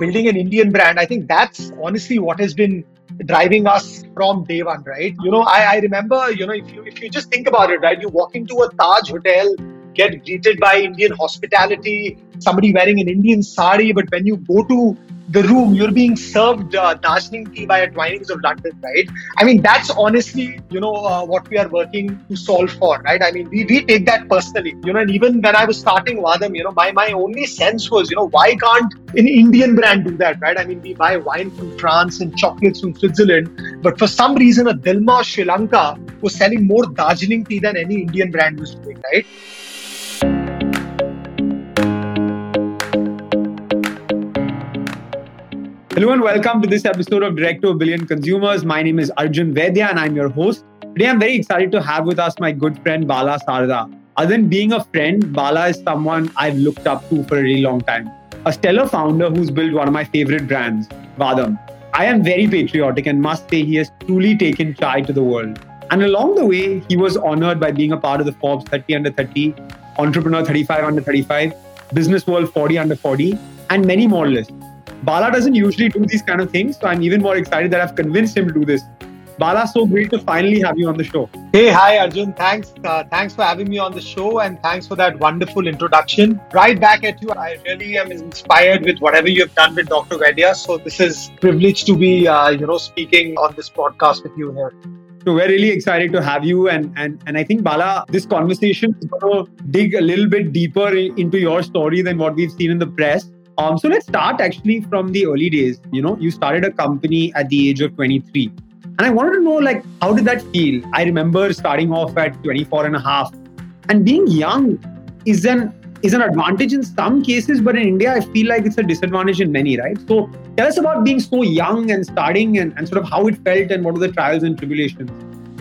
building an Indian brand. I think that's honestly what has been driving us from day one, right? You know, I, I remember, you know, if you if you just think about it, right, you walk into a Taj hotel, get greeted by Indian hospitality, somebody wearing an Indian sari, but when you go to the room, you're being served uh, Darjeeling tea by a Twinings of London, right? I mean, that's honestly, you know, uh, what we are working to solve for, right? I mean, we, we take that personally, you know, and even when I was starting Vahdam, you know, my, my only sense was, you know, why can't an Indian brand do that, right? I mean, we buy wine from France and chocolates from Switzerland, but for some reason, a Dilmah Sri Lanka was selling more Darjeeling tea than any Indian brand was doing, right? Hello and welcome to this episode of Direct to a Billion Consumers. My name is Arjun Vaidya and I'm your host. Today I'm very excited to have with us my good friend Bala Sarda. Other than being a friend, Bala is someone I've looked up to for a really long time. A stellar founder who's built one of my favorite brands, Vahdam. I am very patriotic and must say he has truly taken chai to the world. And along the way, he was honored by being a part of the Forbes 30 under 30, Entrepreneur 35 under 35, Business World 40 under 40, and many more lists. Bala doesn't usually do these kind of things, so I'm even more excited that I've convinced him to do this. Bala, so great to finally have you on the show. Hey, hi Arjun. Thanks, uh, thanks for having me on the show, and thanks for that wonderful introduction. Right back at you. I really am inspired with whatever you have done with Dr. Vaidya. So this is privileged to be, uh, you know, speaking on this podcast with you here. So we're really excited to have you, and and and I think Bala, this conversation is going to dig a little bit deeper into your story than what we've seen in the press. Um, so let's start actually from the early days. You know, you started a company at the age of 23. And I wanted to know, like, how did that feel? I remember starting off at 24 and a half. And being young is an is an advantage in some cases, but in India, I feel like it's a disadvantage in many, right? So tell us about being so young and starting and, and sort of how it felt and what were the trials and tribulations.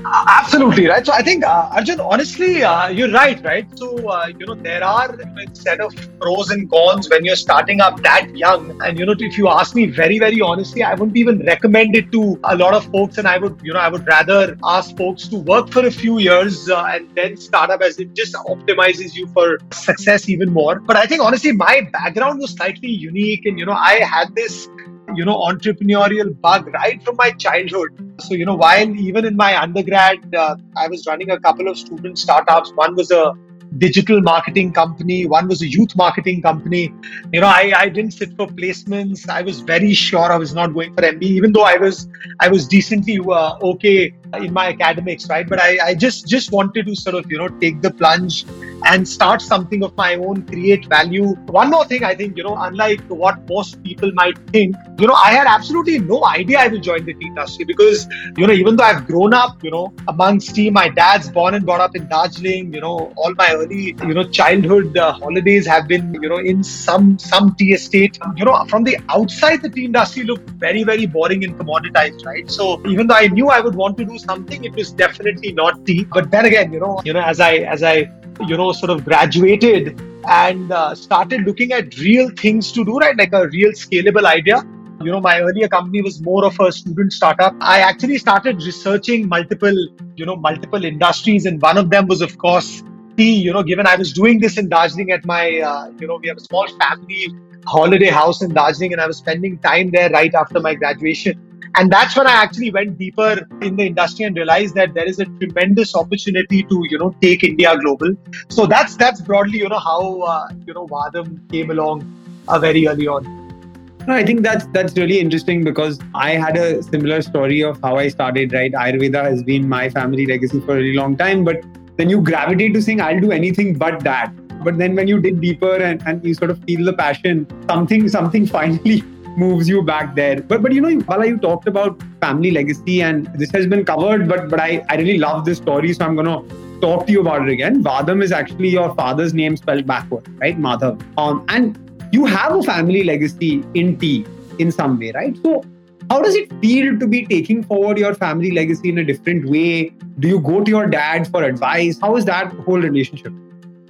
Absolutely right. So I think uh, Arjun, honestly, uh, you're right, right? So uh, you know there are you know, set of pros and cons when you're starting up that young. And you know, if you ask me very, very honestly, I wouldn't even recommend it to a lot of folks. And I would, you know, I would rather ask folks to work for a few years uh, and then start up as it just optimizes you for success even more. But I think honestly, my background was slightly unique, and you know, I had this you know entrepreneurial bug right from my childhood. So you know while even in my undergrad uh, i was running a couple of student startups. One was a digital marketing company. One was a youth marketing company. You know i, I didn't sit for placements. I was very sure i was not going for mba even though i was i was decently uh, okay in my academics right but I, I just just wanted to sort of you know take the plunge and start something of my own, create value. One more thing, I think, you know, unlike what most people might think, you know, I had absolutely no idea I will join the tea industry because, you know, even though I've grown up, you know, amongst tea, my dad's born and brought up in Darjeeling, you know, all my early, you know, childhood uh, holidays have been, you know, in some some tea estate. You know, from the outside, the tea industry looked very, very boring and commoditized, right? So even though I knew I would want to do something, it was definitely not tea. But then again, you know, you know, as I as I you know, sort of graduated and uh, started looking at real things to do, right? Like a real scalable idea. You know, my earlier company was more of a student startup. I actually started researching multiple, you know, multiple industries, and one of them was, of course, tea. You know, given I was doing this in Darjeeling at my, uh, you know, we have a small family holiday house in Darjeeling, and I was spending time there right after my graduation and that's when i actually went deeper in the industry and realized that there is a tremendous opportunity to you know take india global so that's that's broadly you know how uh, you know vahdam came along uh, very early on no, I think that's that's really interesting because I had a similar story of how I started. Right, Ayurveda has been my family legacy for a really long time, but then you gravitate to saying I'll do anything but that. But then when you dig deeper and, and you sort of feel the passion, something something finally moves you back there. But but you know, Bala, you talked about family legacy, and this has been covered. But but I, I really love this story, so I'm gonna talk to you about it again. Vahdam is actually your father's name spelled backward, right? Madhav. Um, and you have a family legacy in tea in some way, right? So how does it feel to be taking forward your family legacy in a different way? Do you go to your dad for advice? How is that whole relationship?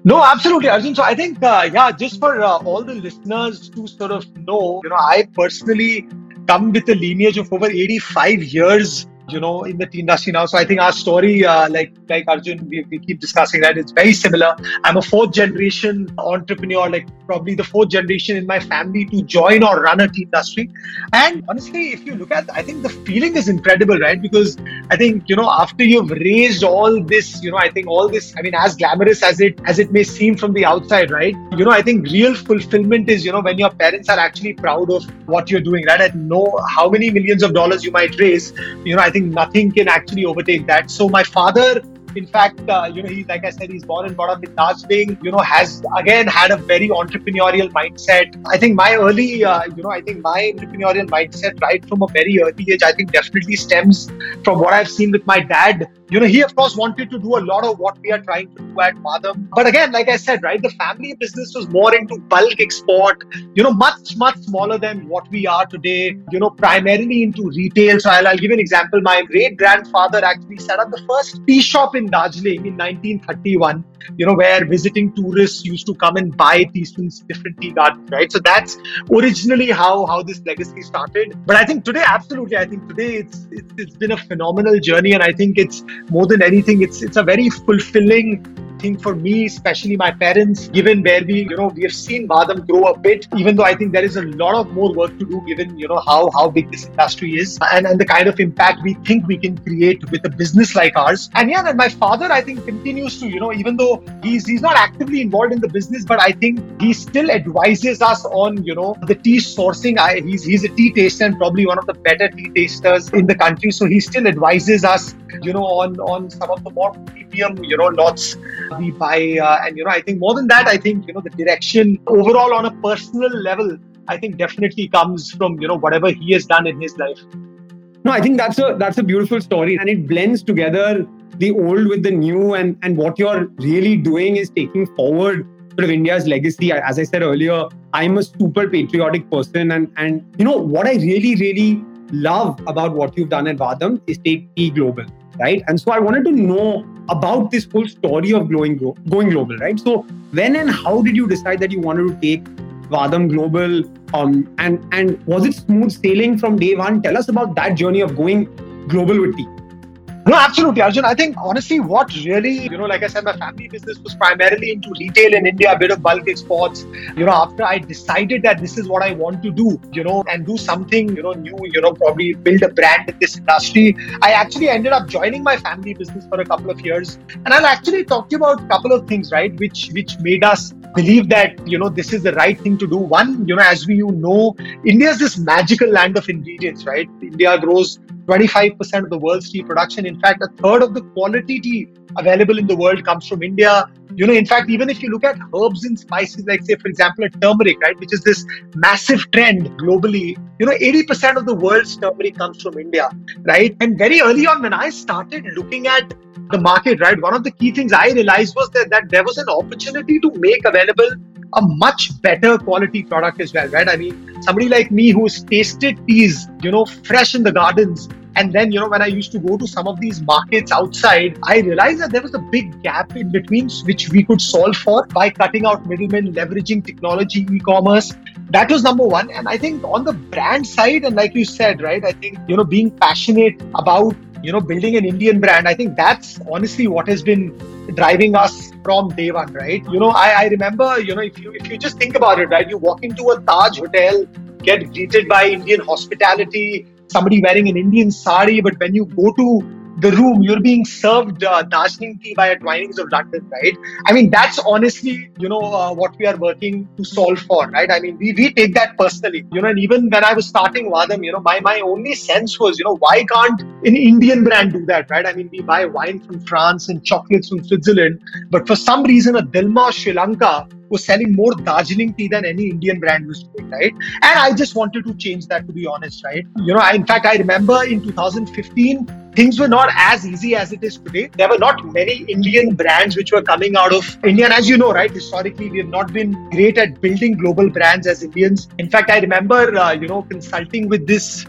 No, absolutely, Arjun. So I think, uh, yeah, just for uh, all the listeners to sort of know, you know, I personally come with a lineage of over 85 years you know, in the tea industry now. So I think our story, uh, like like Arjun, we, we keep discussing that it's very similar. I'm a fourth generation entrepreneur, like probably the fourth generation in my family to join or run a tea industry. And honestly, if you look at, I think the feeling is incredible, right? Because I think you know after you've raised all this, you know, I think all this, I mean, as glamorous as it as it may seem from the outside, right? You know, I think real fulfillment is you know when your parents are actually proud of what you're doing, right? I know how many millions of dollars you might raise, you know, I think nothing can actually overtake that. So my father in fact, uh, you know, he, like I said, he's born and brought up in Darjeeling, you know, has again had a very entrepreneurial mindset. I think my early, uh, you know, I think my entrepreneurial mindset right from a very early age, I think definitely stems from what I've seen with my dad you know, he of course wanted to do a lot of what we are trying to do at Vahdam. But again, like I said, right, the family business was more into bulk export, you know, much, much smaller than what we are today, you know, primarily into retail. So I'll, I'll give you an example. My great grandfather actually set up the first tea shop in Darjeeling in 1931 you know, where visiting tourists used to come and buy teas from different tea gardens, right? So that's originally how how this legacy started. But I think today, absolutely, I think today it's it's, it's been a phenomenal journey, and I think it's more than anything, it's it's a very fulfilling think for me, especially my parents, given where we, you know, we have seen Vahdam grow a bit, even though I think there is a lot of more work to do given, you know, how, how big this industry is and, and the kind of impact we think we can create with a business like ours. And yeah, and my father, I think, continues to, you know, even though he's he's not actively involved in the business, but I think he still advises us on, you know, the tea sourcing. I, he's he's a tea taster and probably one of the better tea tasters in the country. So he still advises us, you know, on on some of the more premium, you know, lots we buy. Uh, and, you know, I think more than that, I think, you know, the direction overall on a personal level, I think definitely comes from, you know, whatever he has done in his life. No, I think that's a that's a beautiful story, and it blends together the old with the new, and and what you're really doing is taking forward sort of India's legacy. As I said earlier, I'm a super patriotic person, and and you know what I really really love about what you've done at Vahdam is take tea global right? And so I wanted to know about this whole story of going, going global, right? So when and how did you decide that you wanted to take Vahdam global? Um, and and was it smooth sailing from day one? Tell us about that journey of going global with tea. No, absolutely, Arjun. I think honestly, what really, you know, like I said, my family business was primarily into retail in India, a bit of bulk exports. You know, after I decided that this is what I want to do, you know, and do something, you know, new, you know, probably build a brand in this industry, I actually ended up joining my family business for a couple of years. And I'll actually talk to you about a couple of things, right, which which made us believe that you know this is the right thing to do one you know as we you know india is this magical land of ingredients right india grows 25% of the world's tea production. In fact, a third of the quality tea available in the world comes from India. You know, in fact, even if you look at herbs and spices, like say, for example, a turmeric, right, which is this massive trend globally, you know, 80% of the world's turmeric comes from India, right? And very early on, when I started looking at the market, right, one of the key things I realized was that, that there was an opportunity to make available a much better quality product as well, right? I mean, somebody like me who's tasted teas, you know, fresh in the gardens, and then, you know, when I used to go to some of these markets outside, I realized that there was a big gap in between which we could solve for by cutting out middlemen, leveraging technology, e commerce. That was number one. And I think on the brand side, and like you said, right, I think, you know, being passionate about you know building an indian brand i think that's honestly what has been driving us from day one right? You know i, I remember you know if you if you just think about it right you walk into a taj hotel get greeted by indian hospitality somebody wearing an Indian sari, but when you go to the room, you're being served uh, Darjeeling tea by a Twinings of London, right? I mean, that's honestly, you know, uh, what we are working to solve for, right? I mean, we, we take that personally, you know, and even when I was starting Vahdam, you know, my, my only sense was, you know, why can't an Indian brand do that, right? I mean, we buy wine from France and chocolates from Switzerland, but for some reason, a Dilmah Sri Lanka was selling more Darjeeling tea than any Indian brand was doing, right? And I just wanted to change that, to be honest, right? You know, I, in fact, I remember in 2015, things were not as easy as it is today. There were not many Indian brands which were coming out of India. And as you know, right, historically, we have not been great at building global brands as Indians. In fact, I remember, uh, you know, consulting with this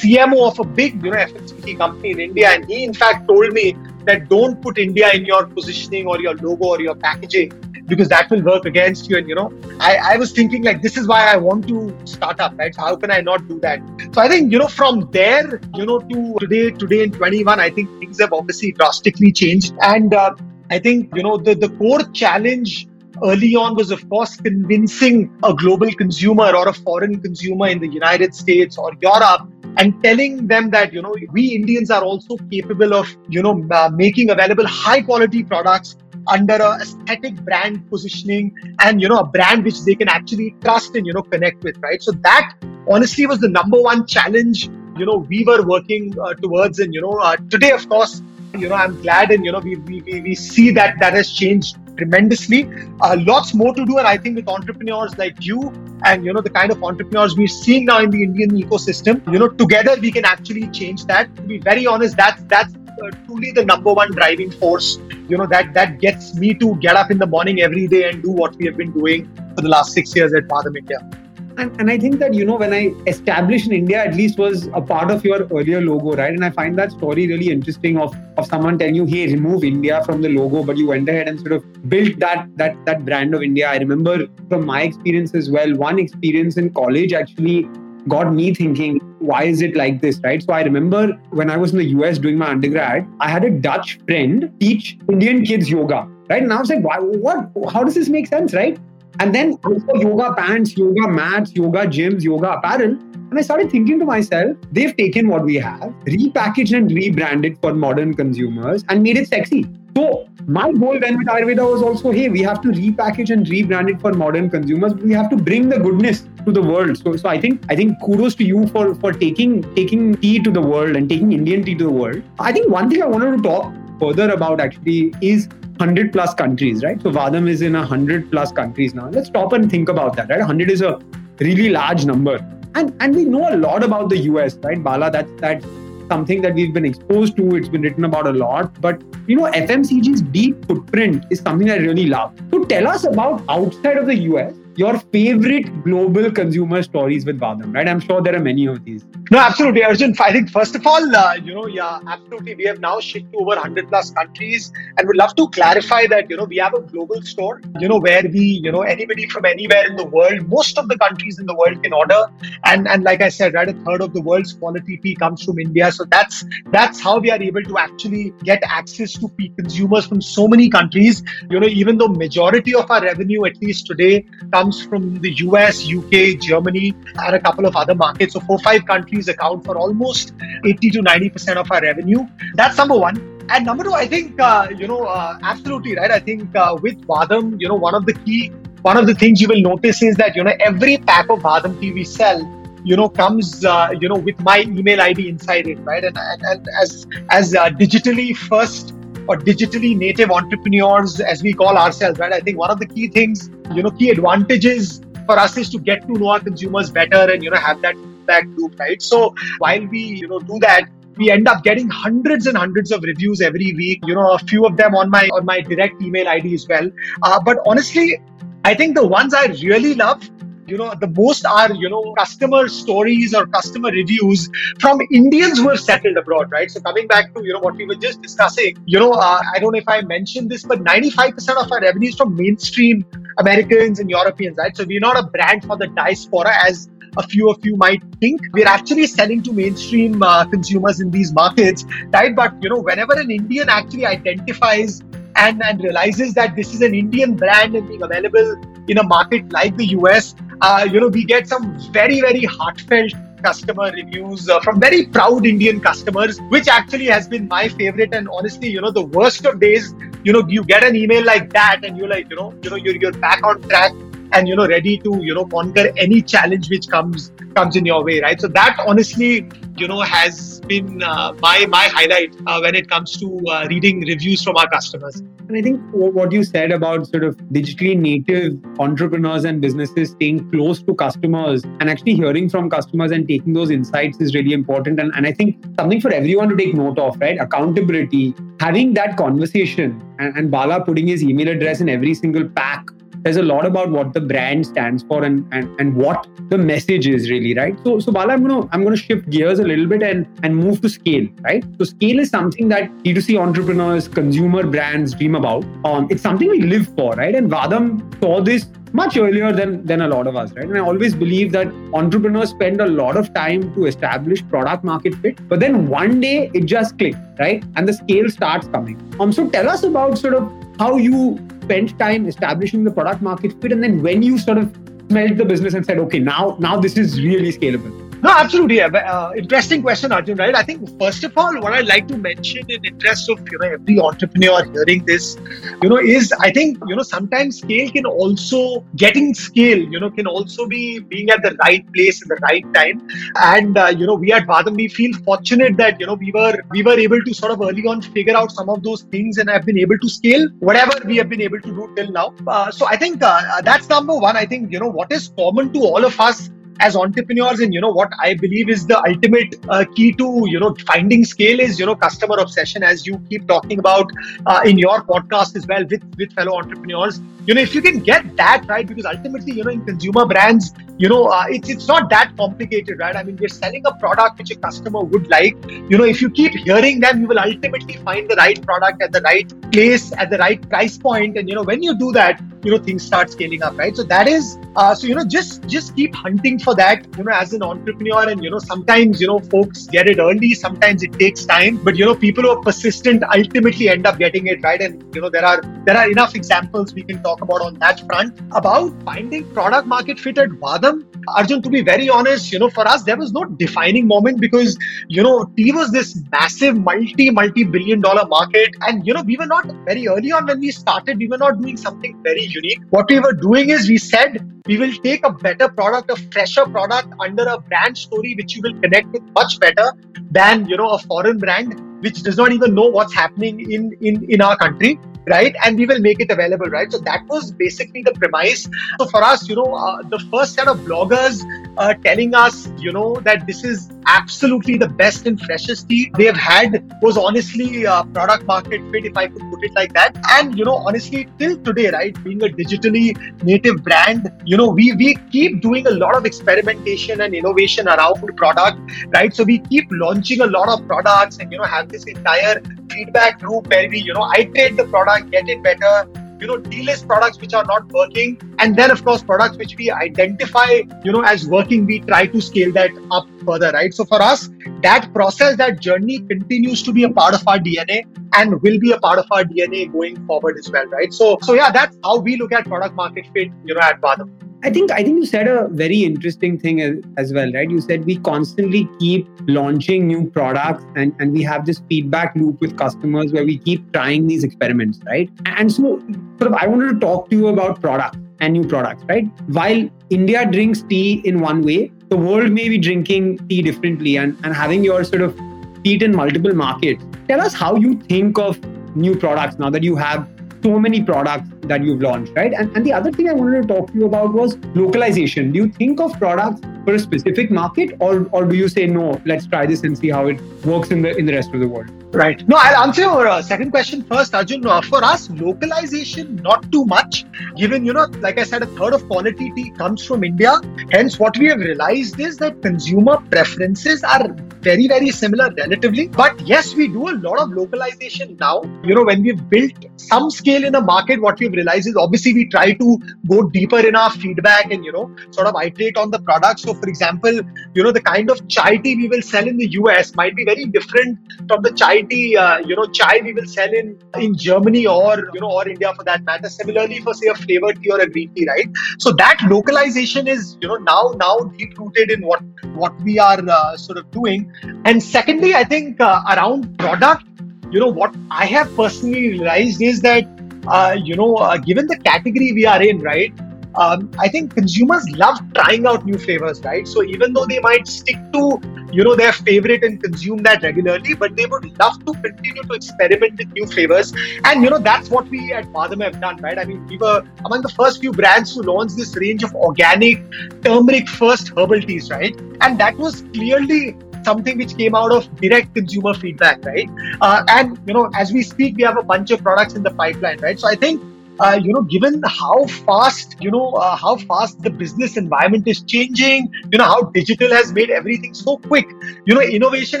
CMO of a big, you know, FMCG company in India, and he in fact told me that don't put India in your positioning or your logo or your packaging because that will work against you. And you know, I, I was thinking like this is why I want to start up, right? So how can I not do that? So I think you know from there, you know, to today, today in 21, I think things have obviously drastically changed, and uh, I think you know the the core challenge early on was, of course, convincing a global consumer or a foreign consumer in the United States or Europe and telling them that, you know, we Indians are also capable of, you know, uh, making available high quality products under a aesthetic brand positioning and, you know, a brand which they can actually trust and, you know, connect with, right? So that honestly was the number one challenge, you know, we were working uh, towards. And, you know, uh, today, of course, you know, I'm glad and, you know, we, we, we see that that has changed tremendously. Uh, lots more to do, and I think with entrepreneurs like you and you know the kind of entrepreneurs we're seeing now in the Indian ecosystem, you know, together we can actually change that. To be very honest, that's that's uh, truly the number one driving force. You know that that gets me to get up in the morning every day and do what we have been doing for the last six years at Vahdam India. And, and I think that, you know, when I established in India, at least was a part of your earlier logo, right? And I find that story really interesting of, of someone telling you, hey, remove India from the logo, but you went ahead and sort of built that that that brand of India. I remember from my experience as well, one experience in college actually got me thinking, why is it like this, right? So I remember when I was in the US doing my undergrad, I had a Dutch friend teach Indian kids yoga, right? And I was like, why, what, how does this make sense, right? And then also yoga pants, yoga mats, yoga gyms, yoga apparel. And I started thinking to myself, they've taken what we have, repackaged and rebranded for modern consumers and made it sexy. So my goal then with Ayurveda was also, hey, we have to repackage and rebrand it for modern consumers. We have to bring the goodness to the world. So, so I think I think kudos to you for for taking taking tea to the world and taking Indian tea to the world. I think one thing I wanted to talk further about actually is 100 plus countries, right? So Vahdam is in 100 plus countries now. Let's stop and think about that, right? 100 is a really large number. And and we know a lot about the US, right? Bala, that's that's something that we've been exposed to. It's been written about a lot. But you know, FMCG's deep footprint is something I really love. So tell us about outside of the US your favorite global consumer stories with Vahdam, right? I'm sure there are many of these. No, absolutely, Arjun. I think first of all, uh, you know, yeah, absolutely. We have now shipped to over 100 plus countries, and we'd love to clarify that you know we have a global store, you know, where we, you know, anybody from anywhere in the world, most of the countries in the world can order, and and like I said, right, a third of the world's quality tea comes from India. So that's that's how we are able to actually get access to consumers from so many countries. You know, even though majority of our revenue, at least today, comes from the US, UK, Germany, and a couple of other markets. So four five countries account for almost 80 to 90% of our revenue. That's number one. And number two, I think, uh, you know, uh, absolutely right. I think uh, with Vahdam, you know, one of the key, one of the things you will notice is that, you know, every pack of Vahdam tea we sell, you know, comes, uh, you know, with my email ID inside it, right? And, and, and as, as uh, digitally first or digitally native entrepreneurs, as we call ourselves, right? I think one of the key things, you know, key advantages for us is to get to know our consumers better and, you know, have that feedback loop, right? So while we, you know, do that, we end up getting hundreds and hundreds of reviews every week you know a few of them on my on my direct email id as well. Uh, but honestly i think the ones i really love you know the most are you know customer stories or customer reviews from indians who have settled abroad right? So coming back to you know what we were just discussing you know uh, i don't know if i mentioned this but 95% of our revenue is from mainstream americans and europeans right? So we're not a brand for the diaspora as a few of you might think. We're actually selling to mainstream uh, consumers in these markets, right? But you know, whenever an Indian actually identifies and, and realizes that this is an Indian brand and being available in a market like the US, uh, you know, we get some very, very heartfelt customer reviews uh, from very proud Indian customers, which actually has been my favorite. And honestly, you know, the worst of days, you know, you get an email like that, and you're like, you know, you know, you're, you're back on track and you know ready to you know conquer any challenge which comes comes in your way right? So that honestly you know has been uh, my my highlight uh, when it comes to uh, reading reviews from our customers. And i think what you said about sort of digitally native entrepreneurs and businesses staying close to customers and actually hearing from customers and taking those insights is really important. And, and i think something for everyone to take note of right? Accountability having that conversation and, and bala putting his email address in every single pack there's a lot about what the brand stands for and, and, and what the message is really, right? So, so Bala, I'm gonna I'm gonna shift gears a little bit and and move to scale, right? So scale is something that D2C entrepreneurs, consumer brands dream about. Um, it's something we live for, right? And Vahdam saw this much earlier than, than a lot of us, right? And I always believe that entrepreneurs spend a lot of time to establish product market fit, but then one day it just clicks, right? And the scale starts coming. Um, so tell us about sort of how you spent time establishing the product market fit, and then when you sort of smelled the business and said, okay, now now this is really scalable. No, absolutely. Uh, interesting question, Arjun. Right? I think first of all, what I'd like to mention in interest of you know every entrepreneur hearing this, you know, is I think you know sometimes scale can also getting scale, you know, can also be being at the right place at the right time. And uh, you know, we at Vahdam we feel fortunate that you know we were we were able to sort of early on figure out some of those things and have been able to scale whatever we have been able to do till now. Uh, so I think uh, that's number one. I think you know what is common to all of us as entrepreneurs and you know what i believe is the ultimate uh, key to you know finding scale is you know customer obsession as you keep talking about uh, in your podcast as well with with fellow entrepreneurs. You know if you can get that right because ultimately you know in consumer brands you know uh, it's it's not that complicated right? I mean we're selling a product which a customer would like. You know if you keep hearing them you will ultimately find the right product at the right place at the right price point. And you know when you do that you know things start scaling up right? So that is uh, so you know just just keep hunting for that you know as an entrepreneur and you know sometimes you know folks get it early sometimes it takes time but you know people who are persistent ultimately end up getting it right? And you know there are there are enough examples we can talk about on that front. About finding product market fit at Vahdam Arjun to be very honest you know for us there was no defining moment because you know tea was this massive multi multi billion dollar market. And you know we were not very early on when we started. We were not doing something very unique. What we were doing is we said we will take a better product, a fresher product under a brand story which you will connect with much better than you know a foreign brand which does not even know what's happening in in in our country right? And we will make it available, right? So that was basically the premise. So for us, you know, uh, the first set of bloggers uh, telling us, you know, that this is absolutely the best and freshest tea they've had was honestly uh, product market fit, if I could put it like that. And you know, honestly, till today, right, being a digitally native brand, you know, we we keep doing a lot of experimentation and innovation around product, right? So we keep launching a lot of products and you know have this entire feedback loop where we, you know, iterate the product, get it better, you know, delist products which are not working. And then, of course, products which we identify, you know, as working, we try to scale that up further, right? So for us, that process, that journey continues to be a part of our DNA and will be a part of our DNA going forward as well, right? So, so yeah, that's how we look at product market fit, you know, at Vahdam. I think I think you said a very interesting thing as, as, well, right? You said we constantly keep launching new products and, and we have this feedback loop with customers where we keep trying these experiments, right? And so sort of I wanted to talk to you about products and new products, right? While India drinks tea in one way, the world may be drinking tea differently and, and having your sort of feet in multiple markets. Tell us how you think of new products now that you have so many products that you've launched, right? And, and the other thing I wanted to talk to you about was localization. Do you think of products for a specific market, or or do you say no? Let's try this and see how it works in the in the rest of the world. Right. No, I'll answer your uh, second question first, Arjun. Uh, for us, localization not too much, given you know, like I said, a third of quality tea comes from India. Hence, what we have realized is that consumer preferences are very very similar relatively. But yes, we do a lot of localization now. You know, when we've built some scale in a market, what we've realized is obviously we try to go deeper in our feedback and you know, sort of iterate on the product. So for example, you know, the kind of chai tea we will sell in the US might be very different from the chai tea, uh, you know, chai we will sell in in Germany or you know or India for that matter. Similarly, for say a flavored tea or a green tea, right? So that localization is you know now now deep rooted in what what we are uh, sort of doing. And secondly, I think uh, around product, you know, what I have personally realized is that uh, you know, uh, given the category we are in, right? um, I think consumers love trying out new flavors, right? So even though they might stick to you know their favorite and consume that regularly, but they would love to continue to experiment with new flavors, and you know that's what we at Vahdam have done, right? I mean, we were among the first few brands to launch this range of organic turmeric first herbal teas, right? And that was clearly something which came out of direct consumer feedback, right? Uh, and you know, as we speak, we have a bunch of products in the pipeline, right? So I think uh, you know, given how fast, you know, uh, how fast the business environment is changing, you know, how digital has made everything so quick, you know, innovation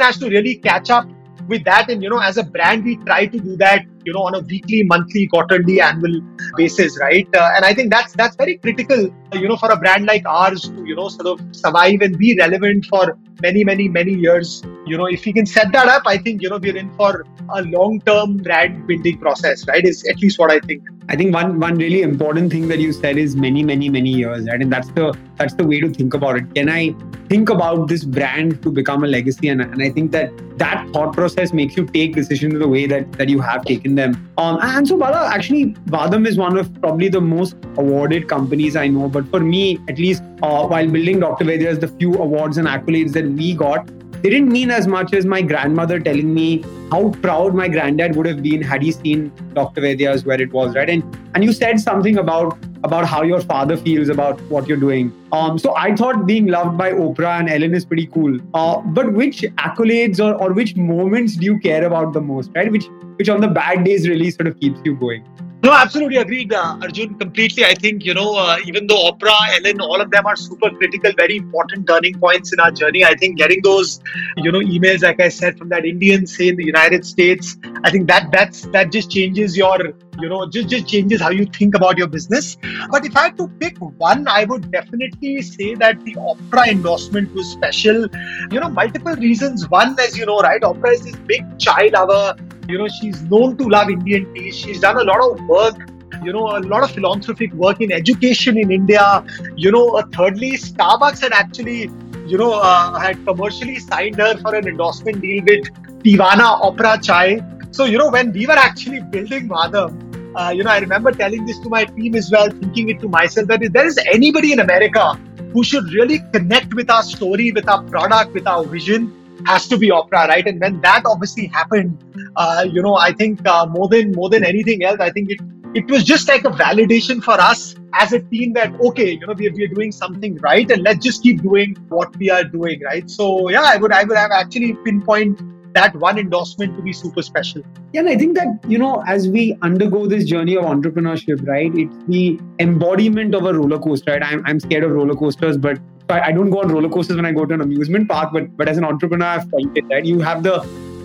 has to really catch up with that. And, you know, as a brand, we try to do that, you know, on a weekly, monthly, quarterly, annual basis, right? Uh, and I think that's that's very critical, you know, for a brand like ours to, you know, sort of survive and be relevant for many, many, many years. You know, if we can set that up, I think, you know, we're in for a long-term brand building process, right? Is at least what I think. I think one one really important thing that you said is many, many, many years, right? And that's the that's the way to think about it. Can I think about this brand to become a legacy? And, and I think that that thought process makes you take decisions the way that that you have taken them. Um, and so Bala, actually, Vahdam is one of probably the most awarded companies I know. But for me, at least, uh, while building Dr. Vaidya's, the few awards and accolades that we got they didn't mean as much as my grandmother telling me how proud my granddad would have been had he seen Dr. Vaidya's where it was, right? And and you said something about about how your father feels about what you're doing. Um, so I thought being loved by Oprah and Ellen is pretty cool. Uh, but which accolades or, or which moments do you care about the most, right? Which which on the bad days really sort of keeps you going? No, absolutely agreed, uh, Arjun. Completely. I think, you know, uh, even though Oprah, Ellen, all of them are super critical, very important turning points in our journey. I think getting those, you know, emails, like I said, from that Indian, say in the United States, I think that that's that just changes your, you know, just, just changes how you think about your business. But if I had to pick one, I would definitely say that the Oprah endorsement was special. You know, multiple reasons. One, as you know, right, Oprah is this big chai lover you know, she's known to love Indian tea. She's done a lot of work you know, a lot of philanthropic work in education in India. You know, uh, thirdly, Starbucks had actually, you know, uh, had commercially signed her for an endorsement deal with Teavana Oprah Chai. So, you know, when we were actually building Vahdam, uh, you know, I remember telling this to my team as well, thinking it to myself that if there is anybody in America who should really connect with our story, with our product, with our vision, has to be Oprah, right? And when that obviously happened, uh, you know, I think uh, more than more than anything else, I think it it was just like a validation for us as a team that okay, you know, we, we are doing something right, and let's just keep doing what we are doing, right? So yeah, I would I would have actually pinpoint that one endorsement to be super special. Yeah, and I think that, you know, as we undergo this journey of entrepreneurship, right, it's the embodiment of a roller coaster, right? I'm, I'm scared of roller coasters, but I, don't go on roller coasters when I go to an amusement park, but but as an entrepreneur, I've felt it. Right, you have the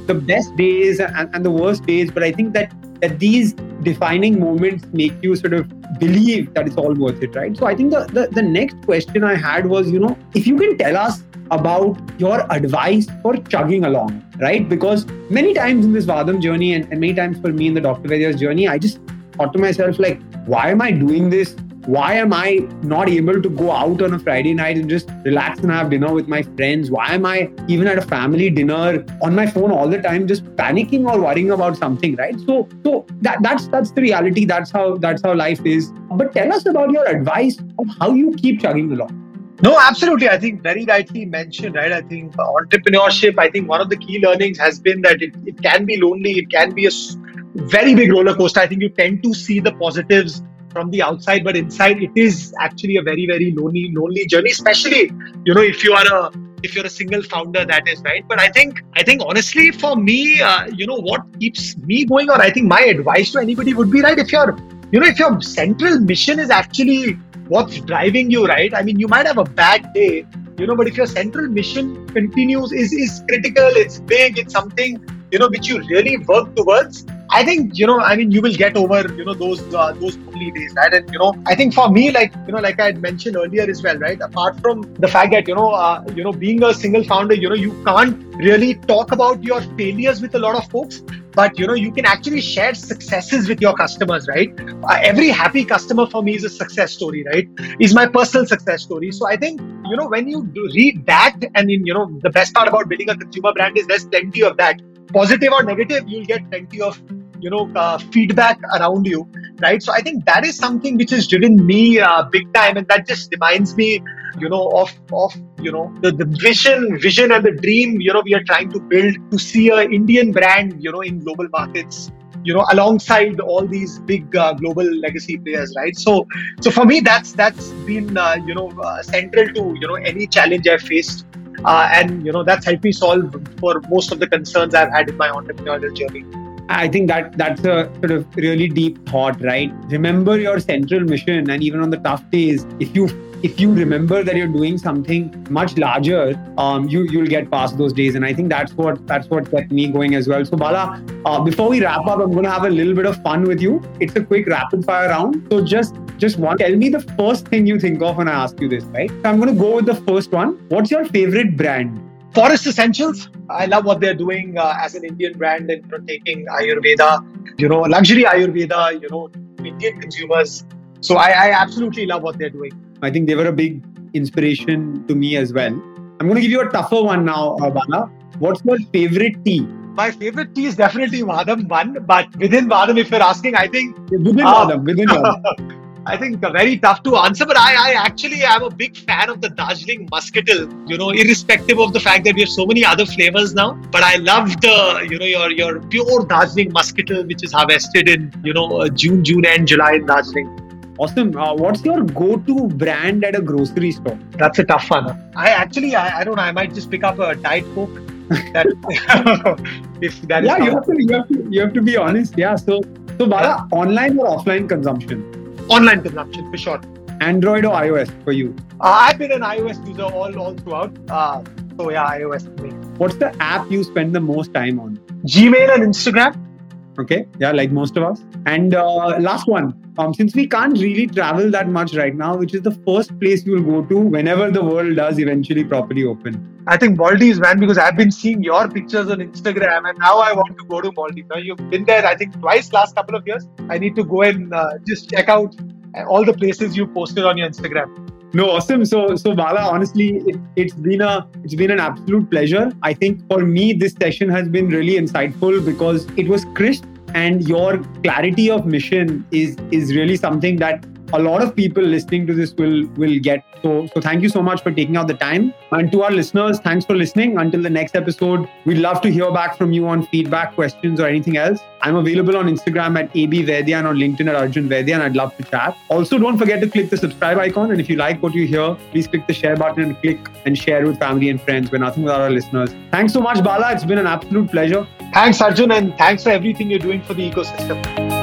the best days and, and the worst days, but I think that that these defining moments make you sort of believe that it's all worth it, right? So I think the, the, the next question I had was, you know, if you can tell us about your advice for chugging along, right? Because many times in this Vahdam journey and, and many times for me in the Dr. Vaidya's journey, I just thought to myself, like, why am I doing this? why am I not able to go out on a Friday night and just relax and have dinner with my friends? Why am I even at a family dinner on my phone all the time, just panicking or worrying about something, right? So, so that, that's that's the reality. That's how that's how life is. But tell us about your advice of how you keep chugging along. No, absolutely. I think very rightly mentioned, right? I think entrepreneurship, I think one of the key learnings has been that it, it can be lonely, it can be a very big roller coaster. I think you tend to see the positives from the outside, but inside it is actually a very, very lonely, lonely journey, especially, you know, if you are a if you're a single founder, that is right. But I think, I think honestly, for me, uh, you know, what keeps me going on, I think my advice to anybody would be right. If you're, you know, if your central mission is actually what's driving you, right? I mean, you might have a bad day, you know, but if your central mission continues, is is critical, it's big, it's something, you know, which you really work towards, I think you know. I mean, you will get over you know those uh, those lonely days, right? And you know, I think for me, like you know, like I had mentioned earlier as well, right? Apart from the fact that you know, uh, you know, being a single founder, you know, you can't really talk about your failures with a lot of folks, but you know, you can actually share successes with your customers, right? Uh, every happy customer for me is a success story, right? Is my personal success story. So I think you know when you read that, and in you know, the best part about building a consumer brand is there's plenty of that positive or negative you'll get plenty of you know uh, feedback around you right? So i think that is something which has driven me uh, big time and that just reminds me you know of of you know the, the vision vision and the dream you know we are trying to build to see a indian brand you know in global markets you know alongside all these big uh, global legacy players right? So so for me that's that's been uh, you know uh, central to you know any challenge i've faced uh, and you know that's helped me solve for most of the concerns i've had in my entrepreneurial journey I think that that's a sort of really deep thought, right? Remember your central mission, and even on the tough days, if you if you remember that you're doing something much larger, um, you you'll get past those days. And I think that's what that's what kept me going as well. So Bala, uh, before we wrap up, I'm going to have a little bit of fun with you. It's a quick rapid fire round. So just just one. Tell me the first thing you think of when I ask you this, right? So I'm going to go with the first one. What's your favorite brand? Forest Essentials. I love what they're doing uh, as an Indian brand and taking Ayurveda, you know, luxury Ayurveda, you know, Indian consumers. So I, I absolutely love what they're doing. I think they were a big inspiration to me as well. I'm going to give you a tougher one now, Bala. What's your favorite tea? My favorite tea is definitely Vahdam one, but within Vahdam, if you're asking, I think within uh, Vahdam, within Vahdam. I think very tough to answer, but I, I actually am a big fan of the Darjeeling Muscatel. You know, irrespective of the fact that we have so many other flavors now, but I love the you know your your pure Darjeeling Muscatel, which is harvested in you know uh, June, June and July in Darjeeling. Awesome. Uh, what's your go-to brand at a grocery store? That's a tough one. I actually, I, I don't know. I might just pick up a Diet Coke. That, if that yeah, you have, to, you have to you have to be honest. Yeah. So so Bala, online or offline consumption? Online consumption for sure. Android or iOS for you? Uh, I've been an iOS user all all throughout. Uh, so yeah, iOS for me. What's the app you spend the most time on? Gmail and Instagram. Okay. Yeah, like most of us. And uh, last one. Um, since we can't really travel that much right now, which is the first place you'll go to whenever the world does eventually properly open? I think Maldives, man, because I've been seeing your pictures on Instagram and now I want to go to Maldives. Now, you've been there, I think, twice last couple of years. I need to go and uh, just check out all the places you posted on your Instagram. No, awesome. So, so Bala, honestly, it, has been a it's been an absolute pleasure. I think for me, this session has been really insightful because it was crisp and your clarity of mission is is really something that a lot of people listening to this will will get so so thank you so much for taking out the time. And to our listeners thanks for listening. Until the next episode we'd love to hear back from you on feedback questions or anything else. I'm available on instagram at ab Vaidya and on linkedin at arjun Vaidya and i'd love to chat. Also don't forget to click the subscribe icon. And if you like what you hear please click the share button and click and share with family and friends. We're nothing without our listeners. Thanks so much bala. It's been an absolute pleasure. Thanks arjun and thanks for everything you're doing for the ecosystem